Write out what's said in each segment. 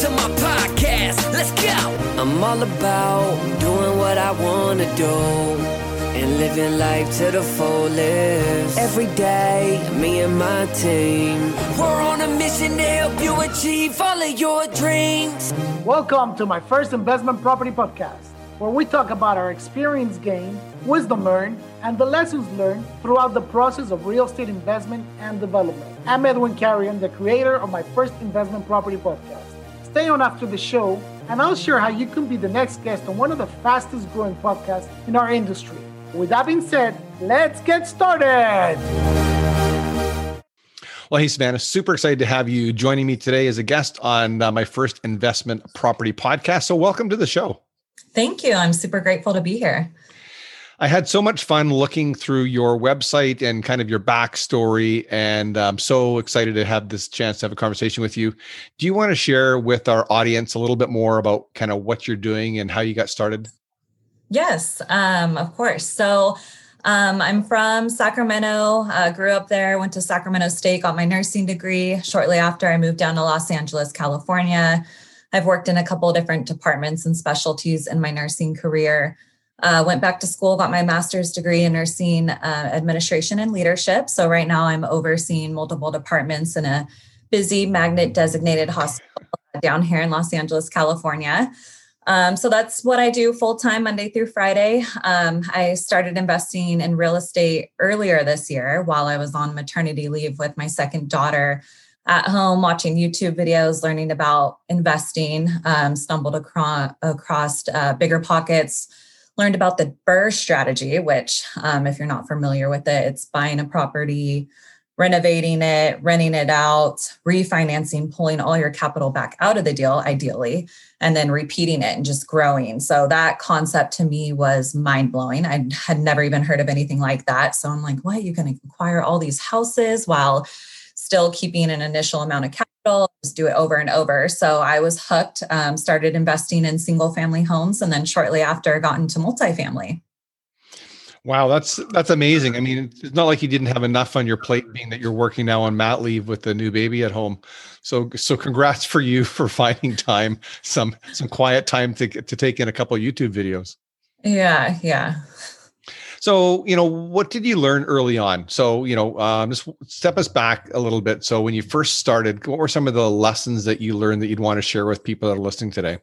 to my podcast. Let's go. I'm all about doing what I want to do and living life to the fullest. Every day, me and my team, we're on a mission to help you achieve all of your dreams. Welcome to my first investment property podcast, where we talk about our experience gained, wisdom learned, and the lessons learned throughout the process of real estate investment and development. I'm Edwin Carrion, the creator of my first investment property podcast. Stay on after the show, and I'll share how you can be the next guest on one of the fastest growing podcasts in our industry. With that being said, let's get started. Well, hey, Savannah, super excited to have you joining me today as a guest on uh, my first investment property podcast. So, welcome to the show. Thank you. I'm super grateful to be here. I had so much fun looking through your website and kind of your backstory, and I'm so excited to have this chance to have a conversation with you. Do you want to share with our audience a little bit more about kind of what you're doing and how you got started? Yes, um, of course. So, um, I'm from Sacramento, uh, grew up there, went to Sacramento State, got my nursing degree. Shortly after, I moved down to Los Angeles, California. I've worked in a couple of different departments and specialties in my nursing career. Uh, went back to school, got my master's degree in nursing uh, administration and leadership. So right now I'm overseeing multiple departments in a busy magnet designated hospital down here in Los Angeles, California. Um, so that's what I do full time Monday through Friday. Um, I started investing in real estate earlier this year while I was on maternity leave with my second daughter at home watching YouTube videos, learning about investing, um, stumbled across, across uh, BiggerPockets learned about the BRRRR strategy, which, um, if you're not familiar with it, it's buying a property, renovating it, renting it out, refinancing, pulling all your capital back out of the deal, ideally, and then repeating it and just growing. So that concept to me was mind blowing. I had never even heard of anything like that. So I'm like, what? You can acquire all these houses while still keeping an initial amount of capital, just do it over and over. So I was hooked, um, started investing in single family homes, and then shortly after got into multifamily. Wow, that's that's amazing. I mean, it's not like you didn't have enough on your plate, being that you're working now on mat leave with the new baby at home. So, so congrats for you for finding time, some some quiet time to to take in a couple YouTube videos. Yeah, yeah. So, you know, what did you learn early on? So, you know, um, just step us back a little bit. So, when you first started, what were some of the lessons that you learned that you'd want to share with people that are listening today?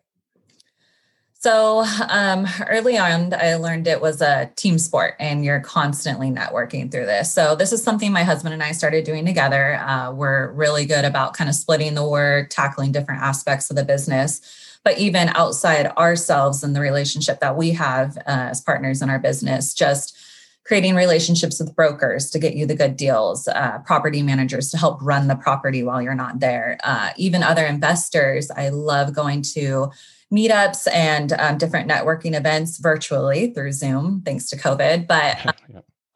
So, um, early on, I learned it was a team sport and you're constantly networking through this. So, this is something my husband and I started doing together. Uh, we're really good about kind of splitting the work, tackling different aspects of the business but even outside ourselves and the relationship that we have uh, as partners in our business, just creating relationships with brokers to get you the good deals, uh, property managers to help run the property while you're not there, uh, even other investors. I love going to meetups and um, different networking events virtually through Zoom, thanks to COVID. But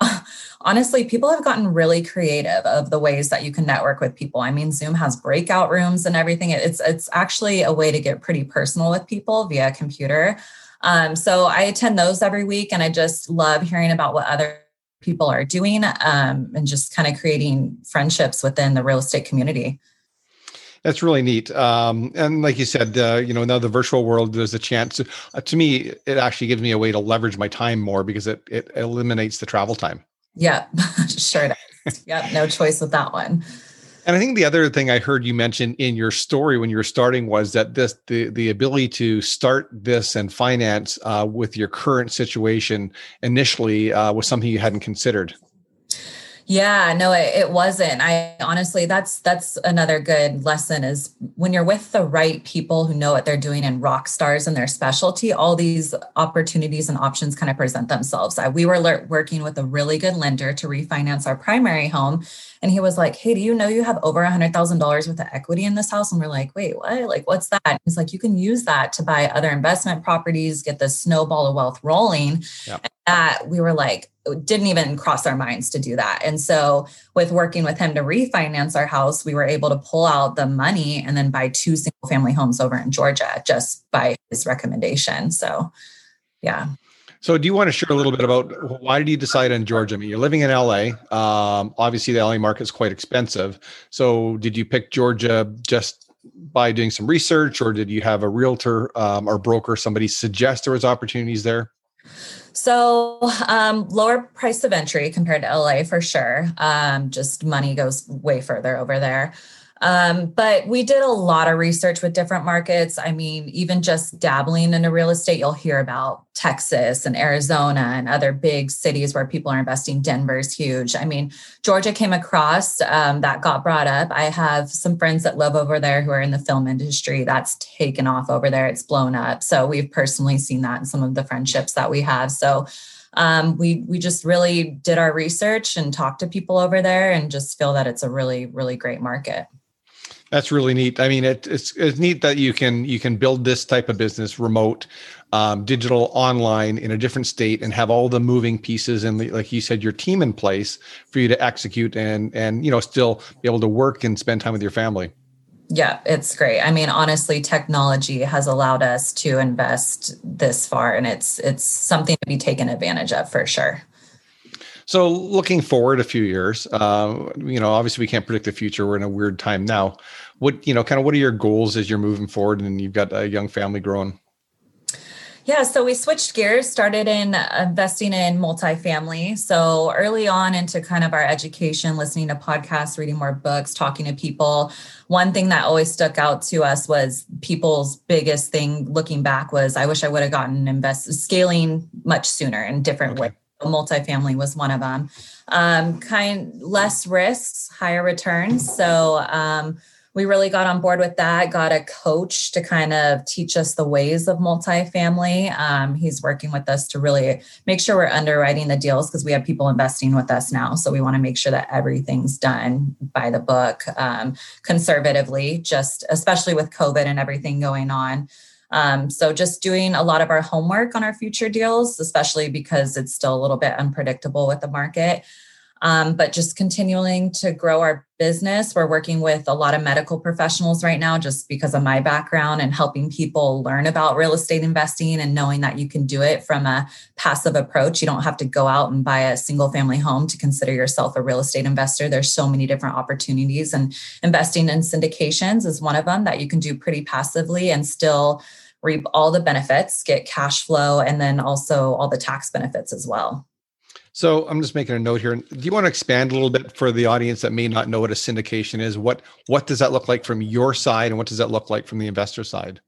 honestly, people have gotten really creative of the ways that you can network with people. I mean, Zoom has breakout rooms and everything. It's it's actually a way to get pretty personal with people via computer. Um, so I attend those every week, and I just love hearing about what other people are doing um, and just kind of creating friendships within the real estate community. That's really neat. Um, and like you said, uh, you know, now the virtual world, there's a chance. To, uh, to me, it actually gives me a way to leverage my time more because it it eliminates the travel time. Yeah, sure does. yep, no choice with that one. And I think the other thing I heard you mention in your story when you were starting was that this the the ability to start this and finance uh, with your current situation initially uh, was something you hadn't considered. Yeah, no, it, it, wasn't. I honestly, that's that's another good lesson is when you're with the right people who know what they're doing and rock stars in their specialty, all these opportunities and options kind of present themselves. I, we were working with a really good lender to refinance our primary home, and he was like, "Hey, do you know you have over a hundred thousand dollars worth of equity in this house?" And we're like, "Wait, what? Like, what's that?" he's like, "You can use that to buy other investment properties, get the snowball of wealth rolling." That we were like didn't even cross our minds to do that. And so, with working with him to refinance our house, we were able to pull out the money and then buy two single family homes over in Georgia just by his recommendation. So, yeah. So, do you want to share a little bit about why did you decide on Georgia? I mean, you're living in LA. Um, obviously, the LA market is quite expensive. So, did you pick Georgia just by doing some research, or did you have a realtor um, or broker somebody suggest there was opportunities there? So, um, lower price of entry compared to LA for sure. Um, just money goes way further over there. Um, but we did a lot of research with different markets. I mean, even just dabbling into real estate, you'll hear about Texas and Arizona and other big cities where people are investing. Denver's huge. I mean, Georgia came across um, that got brought up. I have some friends that live over there who are in the film industry. That's taken off over there. It's blown up. So we've personally seen that in some of the friendships that we have. So um, we we just really did our research and talked to people over there and just feel that it's a really really great market. That's really neat. I mean, it, it's it's neat that you can you can build this type of business remote, um, digital, online in a different state, and have all the moving pieces and like you said, your team in place for you to execute and and you know still be able to work and spend time with your family. Yeah, it's great. I mean, honestly, technology has allowed us to invest this far, and it's it's something to be taken advantage of for sure. So, looking forward a few years, uh, you know, obviously we can't predict the future. We're in a weird time now. What you know, kind of, what are your goals as you're moving forward, and you've got a young family growing? Yeah, so we switched gears, started in investing in multifamily. So early on into kind of our education, listening to podcasts, reading more books, talking to people. One thing that always stuck out to us was people's biggest thing looking back was I wish I would have gotten invest scaling much sooner in different okay. ways multifamily was one of them. Um, kind less risks, higher returns. So um, we really got on board with that. Got a coach to kind of teach us the ways of multifamily. Um, he's working with us to really make sure we're underwriting the deals because we have people investing with us now. So we want to make sure that everything's done by the book, um, conservatively. Just especially with COVID and everything going on. Um, so just doing a lot of our homework on our future deals, especially because it's still a little bit unpredictable with the market. Um, but just continuing to grow our business. We're working with a lot of medical professionals right now, just because of my background and helping people learn about real estate investing and knowing that you can do it from a passive approach. You don't have to go out and buy a single family home to consider yourself a real estate investor. There's so many different opportunities, and investing in syndications is one of them that you can do pretty passively and still reap all the benefits, get cash flow, and then also all the tax benefits as well. So I'm just making a note here. Do you want to expand a little bit for the audience that may not know what a syndication is? What what does that look like from your side, and what does that look like from the investor side?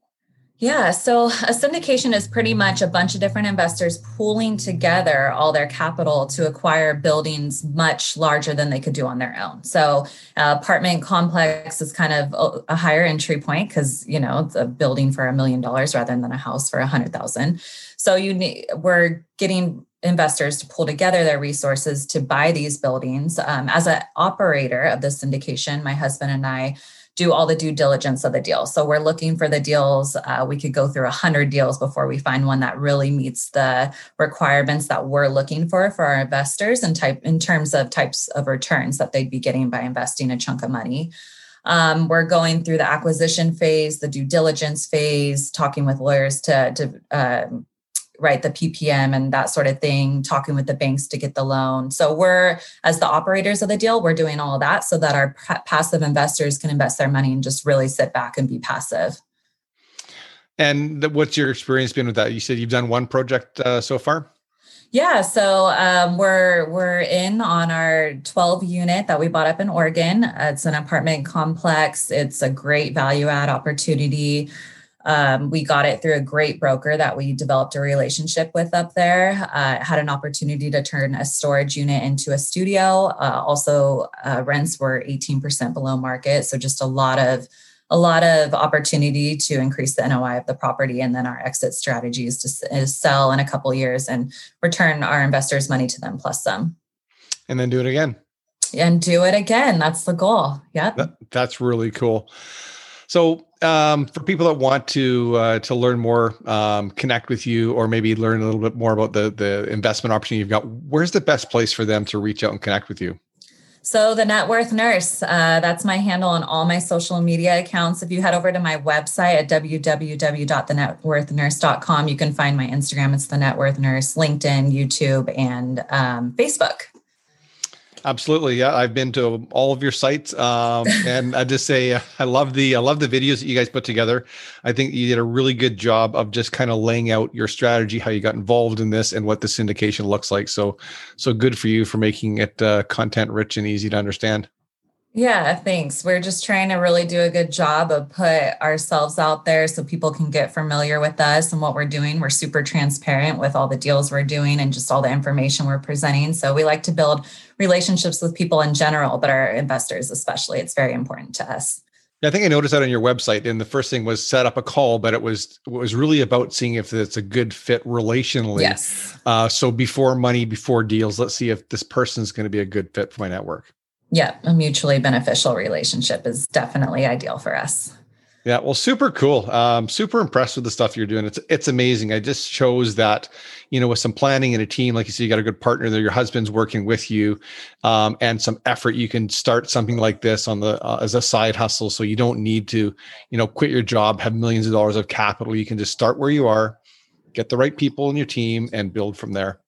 Yeah, so a syndication is pretty much a bunch of different investors pooling together all their capital to acquire buildings much larger than they could do on their own. So, uh, apartment complex is kind of a, higher entry point because you know it's a building for a million dollars rather than a house for a hundred thousand. So you need we're getting investors to pull together their resources to buy these buildings. Um, as an operator of the syndication, my husband and I do all the due diligence of the deal. So we're looking for the deals. Uh, we could go through a hundred deals before we find one that really meets the requirements that we're looking for for our investors and type in terms of types of returns that they'd be getting by investing a chunk of money. Um, we're going through the acquisition phase, the due diligence phase, talking with lawyers to, to uh, write the ppm and that sort of thing talking with the banks to get the loan so we're as the operators of the deal we're doing all of that so that our p- passive investors can invest their money and just really sit back and be passive and what's your experience been with that you said you've done one project uh, so far yeah, so um, we're we're in on our 12 unit that we bought up in Oregon. It's an apartment complex. It's a great value add opportunity. Um, we got it through a great broker that we developed a relationship with up there. Uh, had an opportunity to turn a storage unit into a studio. Uh, also, uh, rents were 18% below market, so just a lot of a lot of opportunity to increase the NOI of the property. And then our exit strategy is to is sell in a couple years and return our investors' money to them plus some. And then do it again. And do it again. That's the goal. Yeah. That, that's really cool. So, um, for people that want to uh, to learn more, um, connect with you, or maybe learn a little bit more about the the investment opportunity you've got, where's the best place for them to reach out and connect with you? So, the Net Worth Nurse, uh, that's my handle on all my social media accounts. If you head over to my website at www.thenetworthnurse.com, you can find my Instagram. It's the Net Worth Nurse, LinkedIn, YouTube, and um, Facebook. Absolutely, yeah. I've been to all of your sites, um, and I just say I love the I love the videos that you guys put together. I think you did a really good job of just kind of laying out your strategy, how you got involved in this, and what the syndication looks like. So, so good for you for making it uh, content rich and easy to understand. Yeah, thanks. We're just trying to really do a good job of put ourselves out there so people can get familiar with us and what we're doing. We're super transparent with all the deals we're doing and just all the information we're presenting. So we like to build relationships with people in general, but our investors especially. It's very important to us. Yeah, I think I noticed that on your website. And the first thing was set up a call, but it was it was really about seeing if it's a good fit relationally. Yes. Uh, so before money, before deals, let's see if this person's going to be a good fit for my network yeah, a mutually beneficial relationship is definitely ideal for us. Yeah, well, super cool. Um, super impressed with the stuff you're doing. It's it's amazing. I just shows that, you know, with some planning and a team, like you said, you got a good partner there. Your husband's working with you, um, and some effort. You can start something like this on the uh, as a side hustle, so you don't need to, you know, quit your job, have millions of dollars of capital. You can just start where you are, get the right people in your team, and build from there.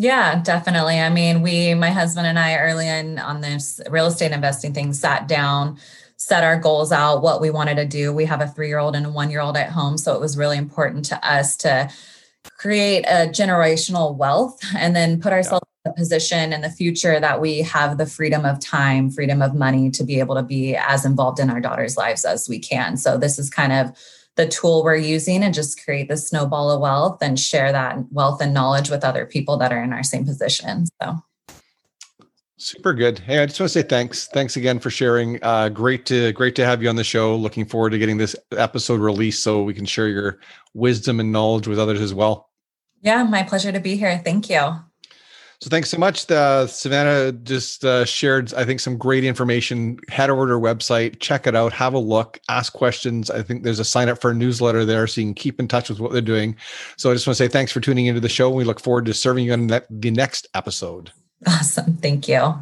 Yeah, definitely. I mean, we, my husband and I, early in on this real estate investing thing, sat down, set our goals out, what we wanted to do. We have a three year old and a one year old at home. So it was really important to us to create a generational wealth and then put ourselves yeah. in a position in the future that we have the freedom of time, freedom of money to be able to be as involved in our daughter's lives as we can. So this is kind of the tool we're using and just create the snowball of wealth and share that wealth and knowledge with other people that are in our same position. So super good. Hey, I just want to say thanks. Thanks again for sharing. Uh, great to great to have you on the show. Looking forward to getting this episode released so we can share your wisdom and knowledge with others as well. Yeah, my pleasure to be here. Thank you. So thanks so much. Uh, Savannah just uh, shared, I think, some great information. Head over to her website, check it out, have a look, ask questions. I think there's a sign up for a newsletter there, so you can keep in touch with what they're doing. So I just want to say thanks for tuning into the show. We look forward to serving you on the next episode. Awesome. Thank you.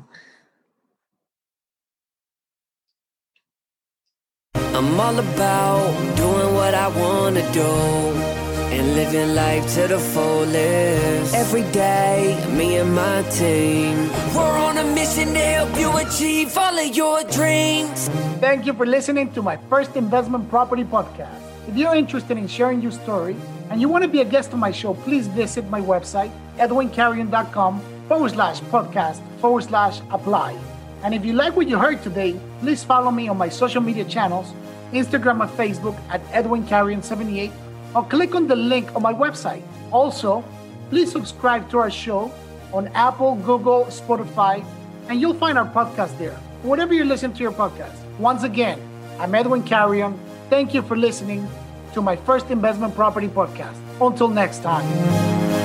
I'm all about doing what I want to do and living life to the fullest. Every day, me and my team, we're on a mission to help you achieve all of your dreams. Thank you for listening to my first investment property podcast. If you're interested in sharing your story and you want to be a guest on my show, please visit my website, edwincarrion.com forward slash podcast forward slash apply. And if you like what you heard today, please follow me on my social media channels, Instagram and Facebook at Edwin Carrion 78 or click on the link on my website. Also, please subscribe to our show on Apple, Google, Spotify, and you'll find our podcast there. Whatever you listen to your podcast. Once again, I'm Edwin Carrion. Thank you for listening to my first investment property podcast. Until next time.